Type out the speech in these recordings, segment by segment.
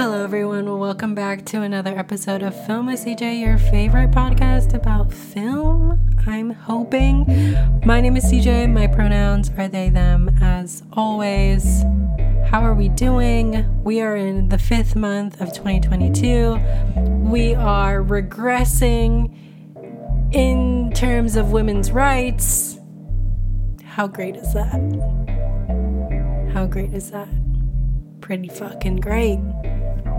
Hello, everyone. Welcome back to another episode of Film with CJ, your favorite podcast about film. I'm hoping. My name is CJ. My pronouns are they, them, as always. How are we doing? We are in the fifth month of 2022. We are regressing in terms of women's rights. How great is that? How great is that? Pretty fucking great.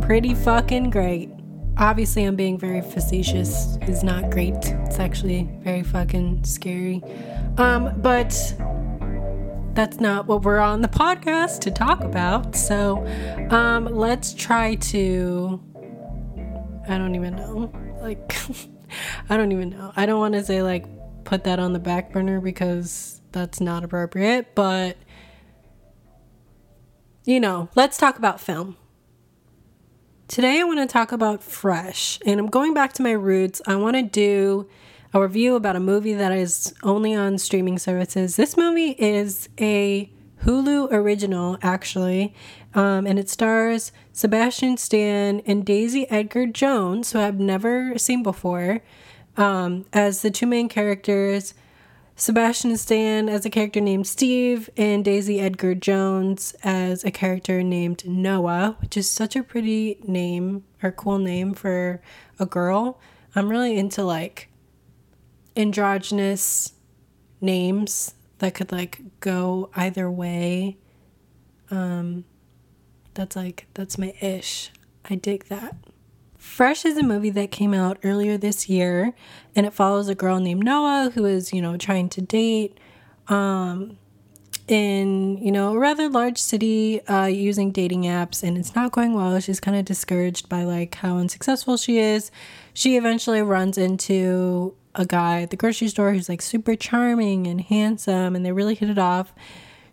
Pretty fucking great. Obviously, I'm being very facetious. It's not great. It's actually very fucking scary. Um, but that's not what we're on the podcast to talk about. So, um, let's try to. I don't even know. Like, I don't even know. I don't want to say, like, put that on the back burner because that's not appropriate, but you know, let's talk about film. Today, I want to talk about Fresh, and I'm going back to my roots. I want to do a review about a movie that is only on streaming services. This movie is a Hulu original, actually, um, and it stars Sebastian Stan and Daisy Edgar Jones, who I've never seen before, um, as the two main characters. Sebastian Stan as a character named Steve, and Daisy Edgar Jones as a character named Noah, which is such a pretty name or cool name for a girl. I'm really into like androgynous names that could like go either way. Um, that's like, that's my ish. I dig that. Fresh is a movie that came out earlier this year, and it follows a girl named Noah who is, you know, trying to date um, in, you know, a rather large city uh, using dating apps, and it's not going well. She's kind of discouraged by like how unsuccessful she is. She eventually runs into a guy at the grocery store who's like super charming and handsome, and they really hit it off.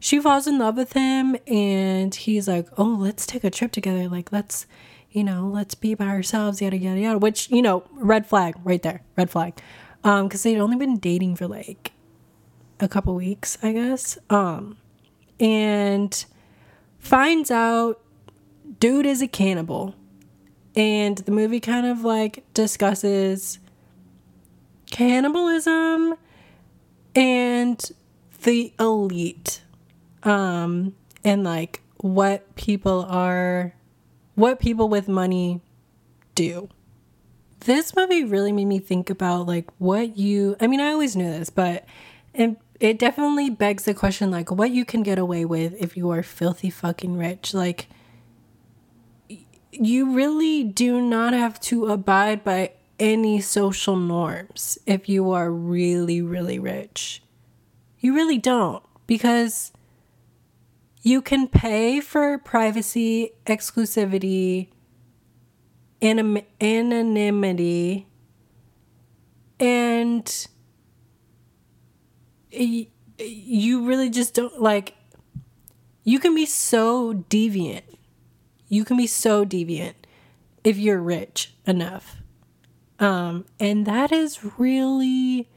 She falls in love with him, and he's like, "Oh, let's take a trip together. Like, let's." You know, let's be by ourselves, yada yada yada. Which you know, red flag right there, red flag, um, because they'd only been dating for like a couple weeks, I guess, um, and finds out dude is a cannibal, and the movie kind of like discusses cannibalism and the elite, um, and like what people are what people with money do. This movie really made me think about like what you I mean I always knew this, but it, it definitely begs the question like what you can get away with if you are filthy fucking rich. Like you really do not have to abide by any social norms if you are really really rich. You really don't because you can pay for privacy, exclusivity, anim- anonymity, and you really just don't like. You can be so deviant. You can be so deviant if you're rich enough. Um, and that is really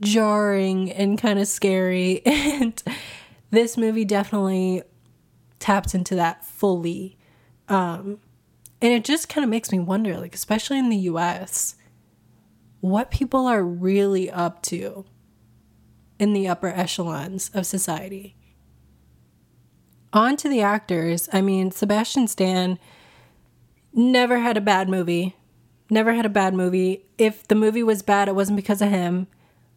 jarring and kind of scary. And this movie definitely taps into that fully. Um, and it just kind of makes me wonder, like, especially in the US, what people are really up to in the upper echelons of society. On to the actors. I mean, Sebastian Stan never had a bad movie. Never had a bad movie. If the movie was bad, it wasn't because of him.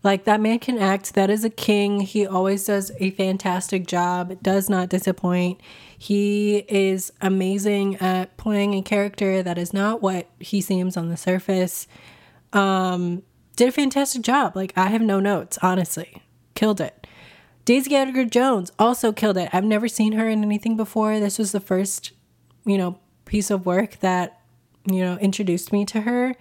Like that man can act. That is a king. He always does a fantastic job. Does not disappoint. He is amazing at playing a character that is not what he seems on the surface. Um, did a fantastic job. Like I have no notes, honestly. Killed it. Daisy Edgar Jones also killed it. I've never seen her in anything before. This was the first, you know, piece of work that, you know, introduced me to her.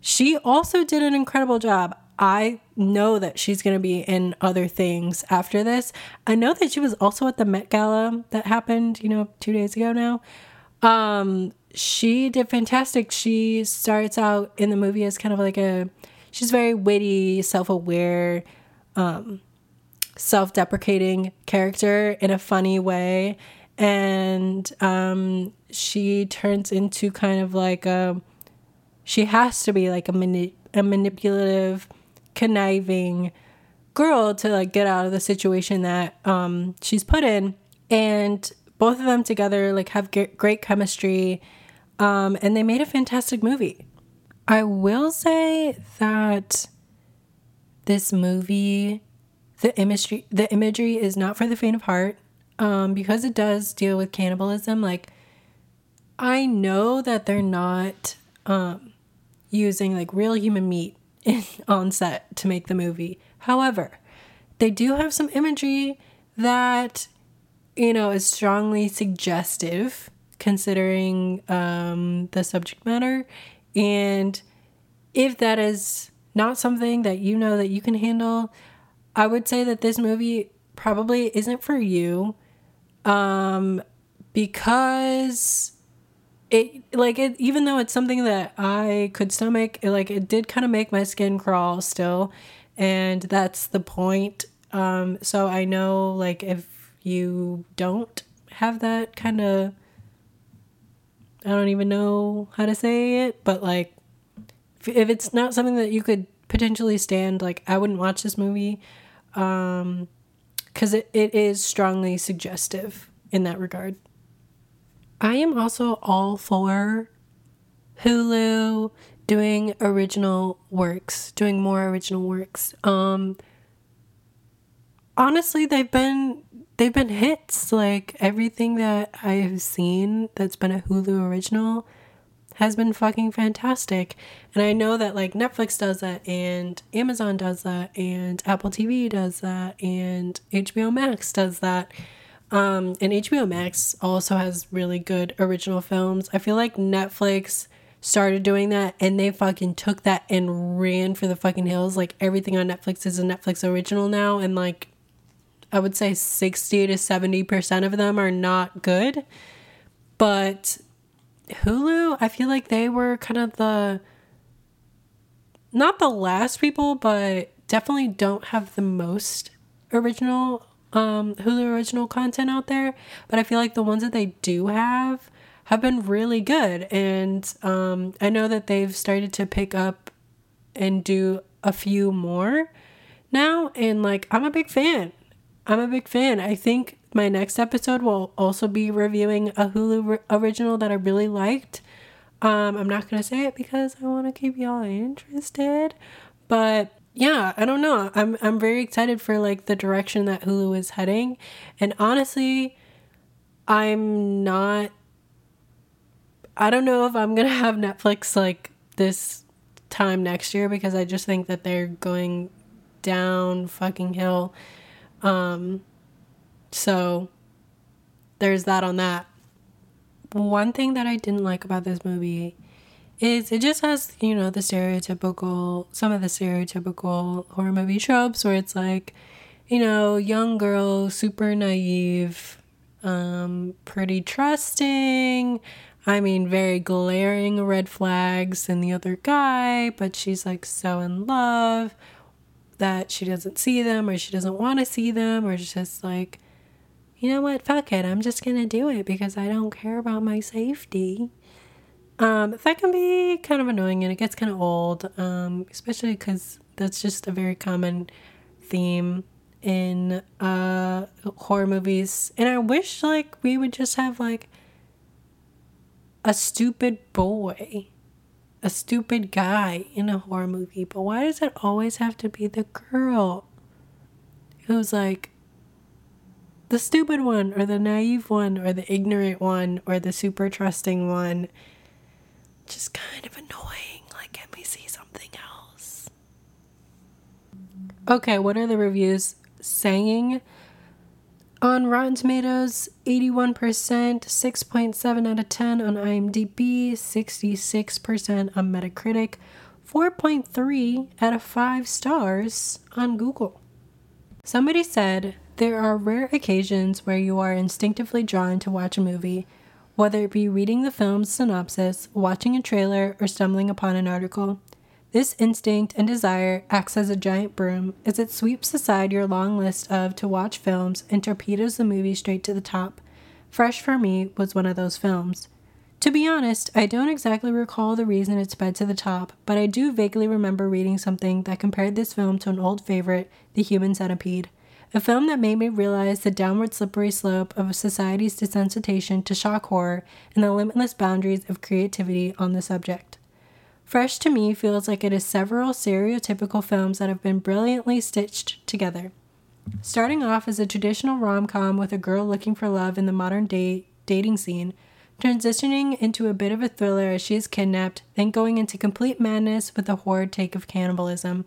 She also did an incredible job. I know that she's going to be in other things after this. I know that she was also at the Met Gala that happened, you know, two days ago now. Um, she did fantastic. She starts out in the movie as kind of like a, she's very witty, self aware, um, self deprecating character in a funny way. and um, she turns into kind of like a. She has to be like a mani- a manipulative, conniving girl to like get out of the situation that um, she's put in, and both of them together like have g- great chemistry, um, and they made a fantastic movie. I will say that this movie, the imagery, the imagery is not for the faint of heart, um, because it does deal with cannibalism. Like, I know that they're not um, using like real human meat in, on set to make the movie. However, they do have some imagery that you know is strongly suggestive considering um, the subject matter and if that is not something that you know that you can handle i would say that this movie probably isn't for you um because it like it even though it's something that i could stomach it, like it did kind of make my skin crawl still and that's the point. Um so i know like if you don't have that kind of i don't even know how to say it but like if, if it's not something that you could potentially stand like i wouldn't watch this movie um because it, it is strongly suggestive in that regard i am also all for hulu doing original works doing more original works. Um honestly they've been they've been hits. Like everything that i have seen that's been a hulu original has been fucking fantastic. And i know that like netflix does that and amazon does that and apple tv does that and hbo max does that um, and hbo max also has really good original films i feel like netflix started doing that and they fucking took that and ran for the fucking hills like everything on netflix is a netflix original now and like I would say 60 to 70% of them are not good. But Hulu, I feel like they were kind of the not the last people, but definitely don't have the most original um Hulu original content out there, but I feel like the ones that they do have have been really good and um I know that they've started to pick up and do a few more now and like I'm a big fan. I'm a big fan. I think my next episode will also be reviewing a Hulu re- original that I really liked. Um, I'm not gonna say it because I want to keep y'all interested, but yeah, I don't know. I'm I'm very excited for like the direction that Hulu is heading, and honestly, I'm not. I don't know if I'm gonna have Netflix like this time next year because I just think that they're going down fucking hill um, so there's that on that. One thing that I didn't like about this movie is it just has, you know, the stereotypical, some of the stereotypical horror movie tropes where it's like, you know, young girl, super naive, um, pretty trusting. I mean, very glaring red flags in the other guy, but she's like so in love that she doesn't see them or she doesn't want to see them or it's just like, you know what, fuck it, I'm just gonna do it because I don't care about my safety. Um, that can be kind of annoying and it gets kind of old, um, especially because that's just a very common theme in uh, horror movies. And I wish like we would just have like a stupid boy a stupid guy in a horror movie, but why does it always have to be the girl who's like the stupid one or the naive one or the ignorant one or the super trusting one? Just kind of annoying. Like, can we see something else? Okay, what are the reviews saying? On Rotten Tomatoes, 81%, 6.7 out of 10 on IMDb, 66% on Metacritic, 4.3 out of 5 stars on Google. Somebody said, There are rare occasions where you are instinctively drawn to watch a movie, whether it be reading the film's synopsis, watching a trailer, or stumbling upon an article. This instinct and desire acts as a giant broom as it sweeps aside your long list of to watch films and torpedoes the movie straight to the top. Fresh for me was one of those films. To be honest, I don't exactly recall the reason it sped to the top, but I do vaguely remember reading something that compared this film to an old favorite, The Human Centipede, a film that made me realize the downward slippery slope of society's desensitization to shock horror and the limitless boundaries of creativity on the subject. Fresh to me feels like it is several stereotypical films that have been brilliantly stitched together. Starting off as a traditional rom com with a girl looking for love in the modern day dating scene, transitioning into a bit of a thriller as she is kidnapped, then going into complete madness with a horrid take of cannibalism.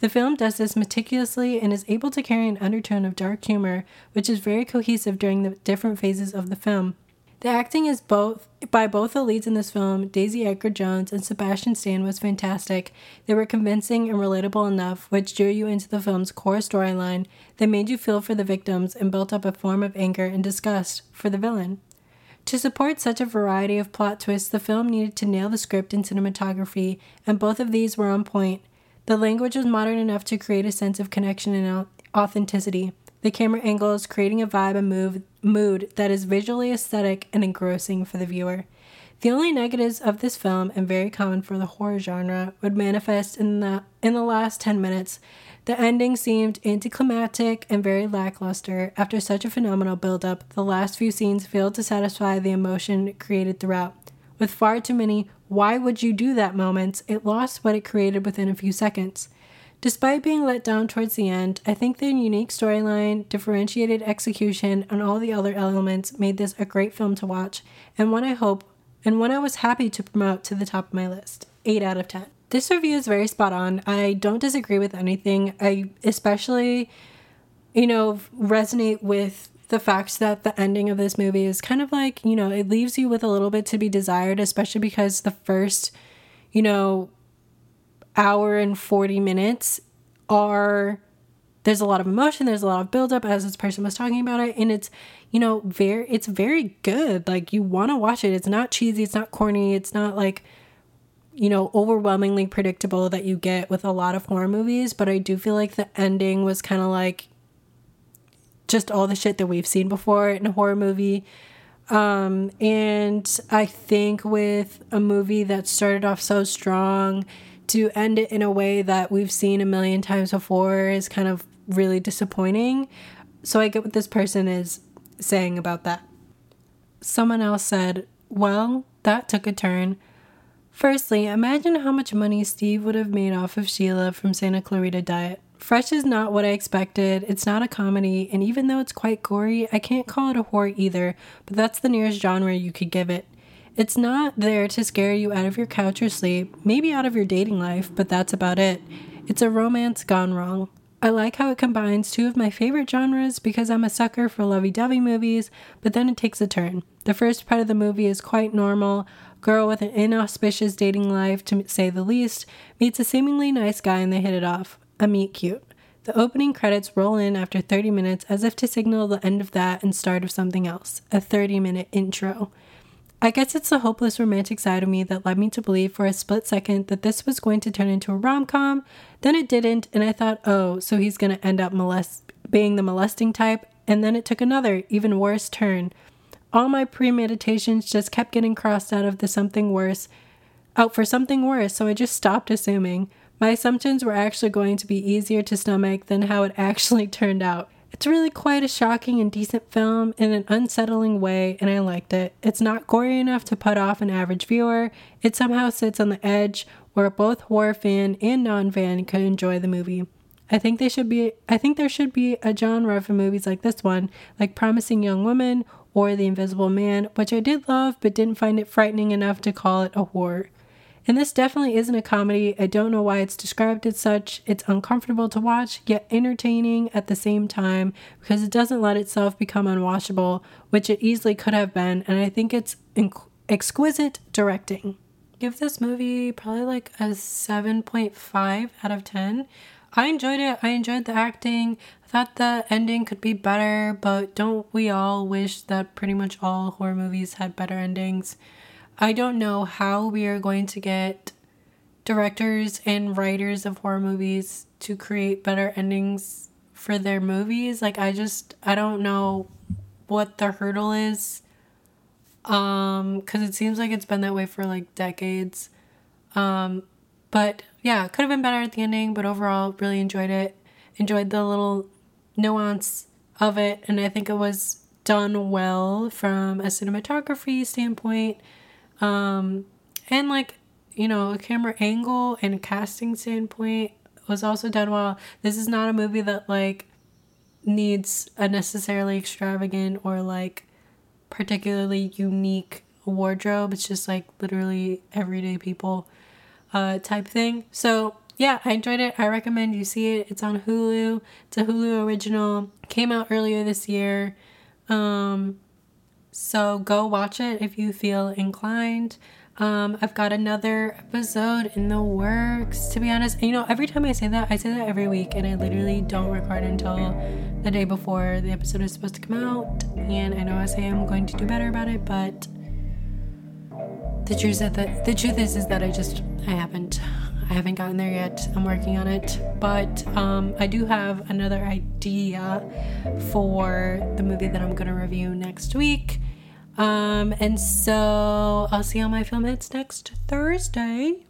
The film does this meticulously and is able to carry an undertone of dark humor, which is very cohesive during the different phases of the film. The acting is both by both the leads in this film, Daisy Edgar Jones and Sebastian Stan, was fantastic. They were convincing and relatable enough, which drew you into the film's core storyline that made you feel for the victims and built up a form of anger and disgust for the villain. To support such a variety of plot twists, the film needed to nail the script and cinematography, and both of these were on point. The language was modern enough to create a sense of connection and authenticity. The camera angles creating a vibe and move, mood that is visually aesthetic and engrossing for the viewer. The only negatives of this film, and very common for the horror genre, would manifest in the in the last 10 minutes the ending seemed anticlimactic and very lackluster. After such a phenomenal build-up, the last few scenes failed to satisfy the emotion created throughout. With far too many why would you do that moments, it lost what it created within a few seconds. Despite being let down towards the end, I think the unique storyline, differentiated execution, and all the other elements made this a great film to watch, and one I hope and one I was happy to promote to the top of my list. 8 out of 10. This review is very spot on. I don't disagree with anything. I especially, you know, resonate with the fact that the ending of this movie is kind of like, you know, it leaves you with a little bit to be desired, especially because the first, you know, hour and 40 minutes are there's a lot of emotion there's a lot of buildup as this person was talking about it and it's you know very it's very good like you want to watch it it's not cheesy it's not corny it's not like you know, overwhelmingly predictable that you get with a lot of horror movies, but I do feel like the ending was kind of like just all the shit that we've seen before in a horror movie. Um, and I think with a movie that started off so strong, to end it in a way that we've seen a million times before is kind of really disappointing. So I get what this person is saying about that. Someone else said, Well, that took a turn. Firstly, imagine how much money Steve would have made off of Sheila from Santa Clarita Diet. Fresh is not what I expected. It's not a comedy, and even though it's quite gory, I can't call it a horror either, but that's the nearest genre you could give it. It's not there to scare you out of your couch or sleep, maybe out of your dating life, but that's about it. It's a romance gone wrong. I like how it combines two of my favorite genres because I'm a sucker for lovey dovey movies, but then it takes a turn. The first part of the movie is quite normal, girl with an inauspicious dating life, to say the least, meets a seemingly nice guy and they hit it off. A meet cute. The opening credits roll in after 30 minutes as if to signal the end of that and start of something else. A 30 minute intro. I guess it's the hopeless romantic side of me that led me to believe for a split second that this was going to turn into a rom com. Then it didn't, and I thought, oh, so he's going to end up molest- being the molesting type. And then it took another, even worse turn all my premeditations just kept getting crossed out of the something worse, out for something worse, so I just stopped assuming. My assumptions were actually going to be easier to stomach than how it actually turned out. It's really quite a shocking and decent film in an unsettling way, and I liked it. It's not gory enough to put off an average viewer. It somehow sits on the edge where both horror fan and non-fan could enjoy the movie. I think they should be I think there should be a genre for movies like this one, like Promising Young Woman or The Invisible Man, which I did love but didn't find it frightening enough to call it a horror. And this definitely isn't a comedy. I don't know why it's described as such. It's uncomfortable to watch, yet entertaining at the same time because it doesn't let itself become unwatchable, which it easily could have been. And I think it's exquisite directing. Give this movie probably like a 7.5 out of 10. I enjoyed it. I enjoyed the acting. I thought the ending could be better, but don't we all wish that pretty much all horror movies had better endings? I don't know how we are going to get directors and writers of horror movies to create better endings for their movies. Like, I just, I don't know what the hurdle is Um, because it seems like it's been that way for like decades. Um, but yeah, could have been better at the ending, but overall, really enjoyed it. Enjoyed the little nuance of it, and I think it was done well from a cinematography standpoint. Um, and like, you know, a camera angle and casting standpoint was also done well. This is not a movie that like needs a necessarily extravagant or like particularly unique wardrobe. It's just like literally everyday people uh, type thing. So yeah, I enjoyed it. I recommend you see it. It's on Hulu. It's a Hulu original. Came out earlier this year. Um, so go watch it if you feel inclined. Um, I've got another episode in the works, to be honest. And, you know, every time I say that, I say that every week, and I literally don't record until the day before the episode is supposed to come out. And I know I say I'm going to do better about it, but the truth is that the truth is is that I just I haven't I haven't gotten there yet. I'm working on it, but um, I do have another idea for the movie that I'm gonna review next week. Um, and so I'll see you on my film hits next Thursday.